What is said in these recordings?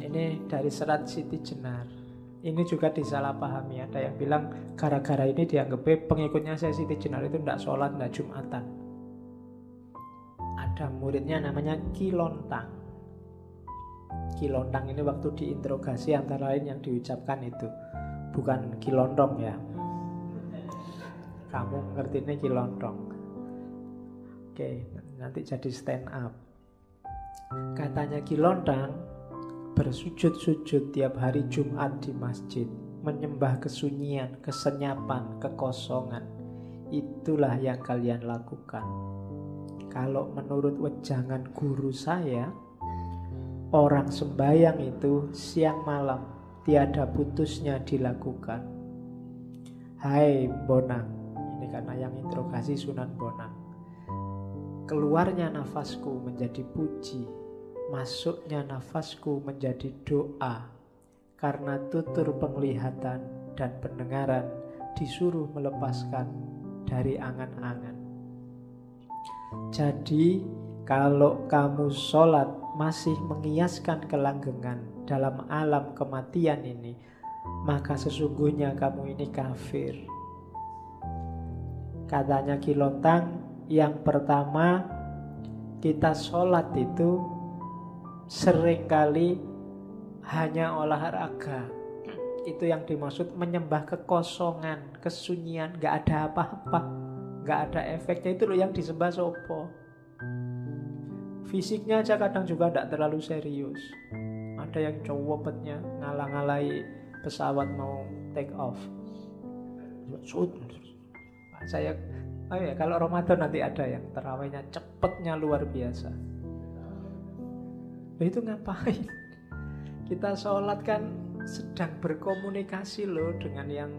Ini dari serat Siti Jenar. Ini juga disalahpahami. Ada yang bilang gara-gara ini dianggap pengikutnya saya Siti Jenar itu tidak sholat, tidak jumatan. Ada muridnya namanya Kilontang. Kilontang ini waktu diinterogasi antara lain yang diucapkan itu bukan kilontong ya kamu ngerti ini kilontong oke nanti jadi stand up. Katanya Kilondang bersujud-sujud tiap hari Jumat di masjid, menyembah kesunyian, kesenyapan, kekosongan. Itulah yang kalian lakukan. Kalau menurut wejangan guru saya, orang sembahyang itu siang malam tiada putusnya dilakukan. Hai Bonang, ini karena yang interogasi Sunan Bonang. Keluarnya nafasku menjadi puji, masuknya nafasku menjadi doa karena tutur penglihatan dan pendengaran disuruh melepaskan dari angan-angan. Jadi kalau kamu sholat masih mengiaskan kelanggengan dalam alam kematian ini, maka sesungguhnya kamu ini kafir. Katanya Kilontang, yang pertama kita sholat itu sering kali hanya olahraga. Itu yang dimaksud menyembah kekosongan, kesunyian, gak ada apa-apa, gak ada efeknya itu loh yang disembah sopo. Fisiknya aja kadang juga tidak terlalu serius. Ada yang cowopetnya ngalang-alai pesawat mau take off. Saya, oh ya kalau Ramadan nanti ada yang terawihnya cepetnya luar biasa. Loh itu ngapain? Kita sholat kan sedang berkomunikasi loh dengan yang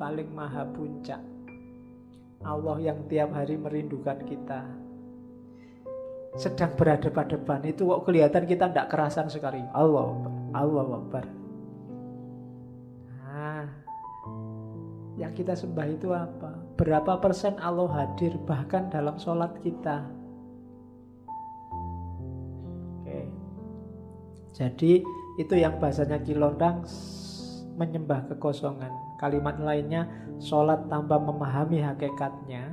paling maha puncak. Allah yang tiap hari merindukan kita. Sedang berhadapan-hadapan itu kok kelihatan kita tidak kerasan sekali. Allah Allah Akbar. Nah, yang kita sembah itu apa? Berapa persen Allah hadir bahkan dalam sholat kita? Jadi itu yang bahasanya Kilondang menyembah kekosongan. Kalimat lainnya sholat tanpa memahami hakikatnya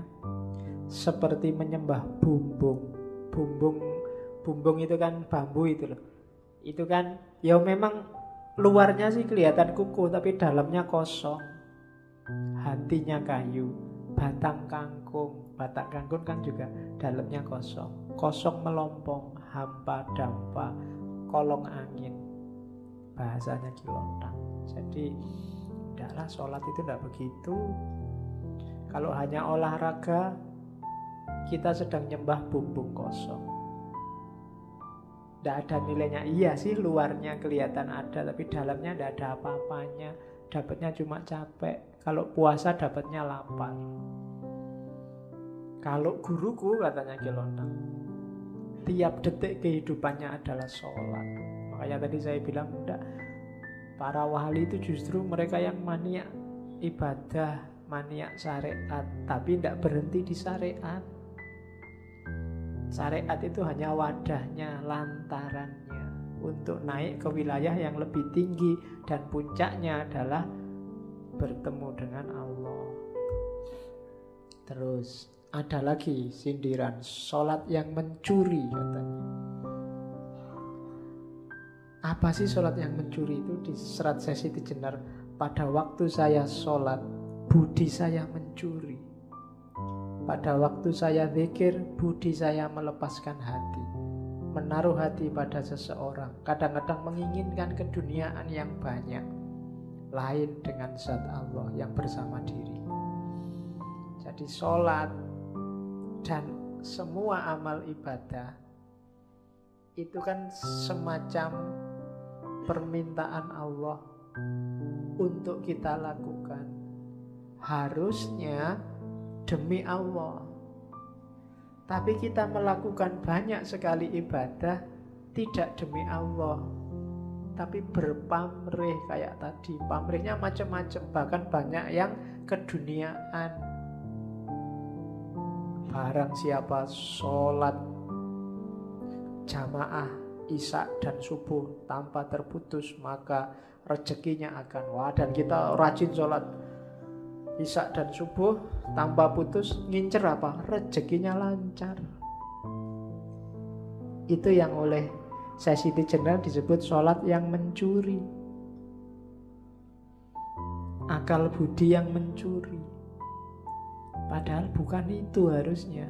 seperti menyembah bumbung. Bumbung bumbung itu kan bambu itu loh. Itu kan ya memang luarnya sih kelihatan kuku tapi dalamnya kosong. Hatinya kayu, batang kangkung. Batang kangkung kan juga dalamnya kosong. Kosong melompong, hampa dampa kolong angin. Bahasanya kilontang jadi tidaklah sholat itu tidak begitu. Kalau hanya olahraga kita sedang nyembah bumbung kosong. Tidak ada nilainya. Iya sih luarnya kelihatan ada tapi dalamnya tidak ada apa-apanya. Dapatnya cuma capek kalau puasa dapatnya lapar kalau guruku katanya Kilontang tiap detik kehidupannya adalah sholat. Makanya tadi saya bilang enggak, para wali itu justru mereka yang maniak ibadah, maniak syariat, tapi tidak berhenti di syariat. Syariat itu hanya wadahnya, lantarannya untuk naik ke wilayah yang lebih tinggi dan puncaknya adalah bertemu dengan Allah. Terus ada lagi sindiran sholat yang mencuri katanya. Apa sih sholat yang mencuri itu di serat sesi jenar pada waktu saya sholat budi saya mencuri. Pada waktu saya zikir budi saya melepaskan hati. Menaruh hati pada seseorang Kadang-kadang menginginkan keduniaan yang banyak Lain dengan zat Allah yang bersama diri Jadi sholat dan semua amal ibadah itu kan semacam permintaan Allah untuk kita lakukan. Harusnya demi Allah. Tapi kita melakukan banyak sekali ibadah tidak demi Allah. Tapi berpamrih kayak tadi. Pamrihnya macam-macam, bahkan banyak yang keduniaan. Barang siapa sholat jamaah isak dan subuh tanpa terputus maka rezekinya akan wah. Dan kita rajin sholat isak dan subuh tanpa putus ngincer apa? Rezekinya lancar. Itu yang oleh Sesi General disebut sholat yang mencuri. Akal budi yang mencuri. Padahal bukan itu harusnya.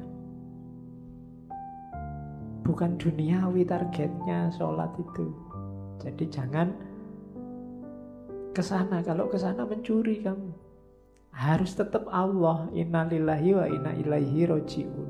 Bukan duniawi targetnya sholat itu. Jadi jangan ke sana kalau ke sana mencuri kamu. Harus tetap Allah. Innalillahi wa inna ilaihi rojiun